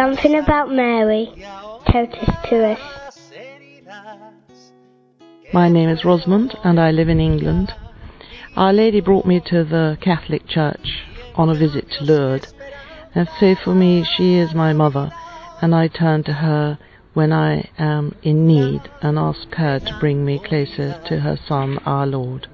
Something about Mary told us to us. My name is Rosamund and I live in England. Our Lady brought me to the Catholic Church on a visit to Lourdes, and so for me she is my mother, and I turn to her when I am in need and ask her to bring me closer to her Son, our Lord.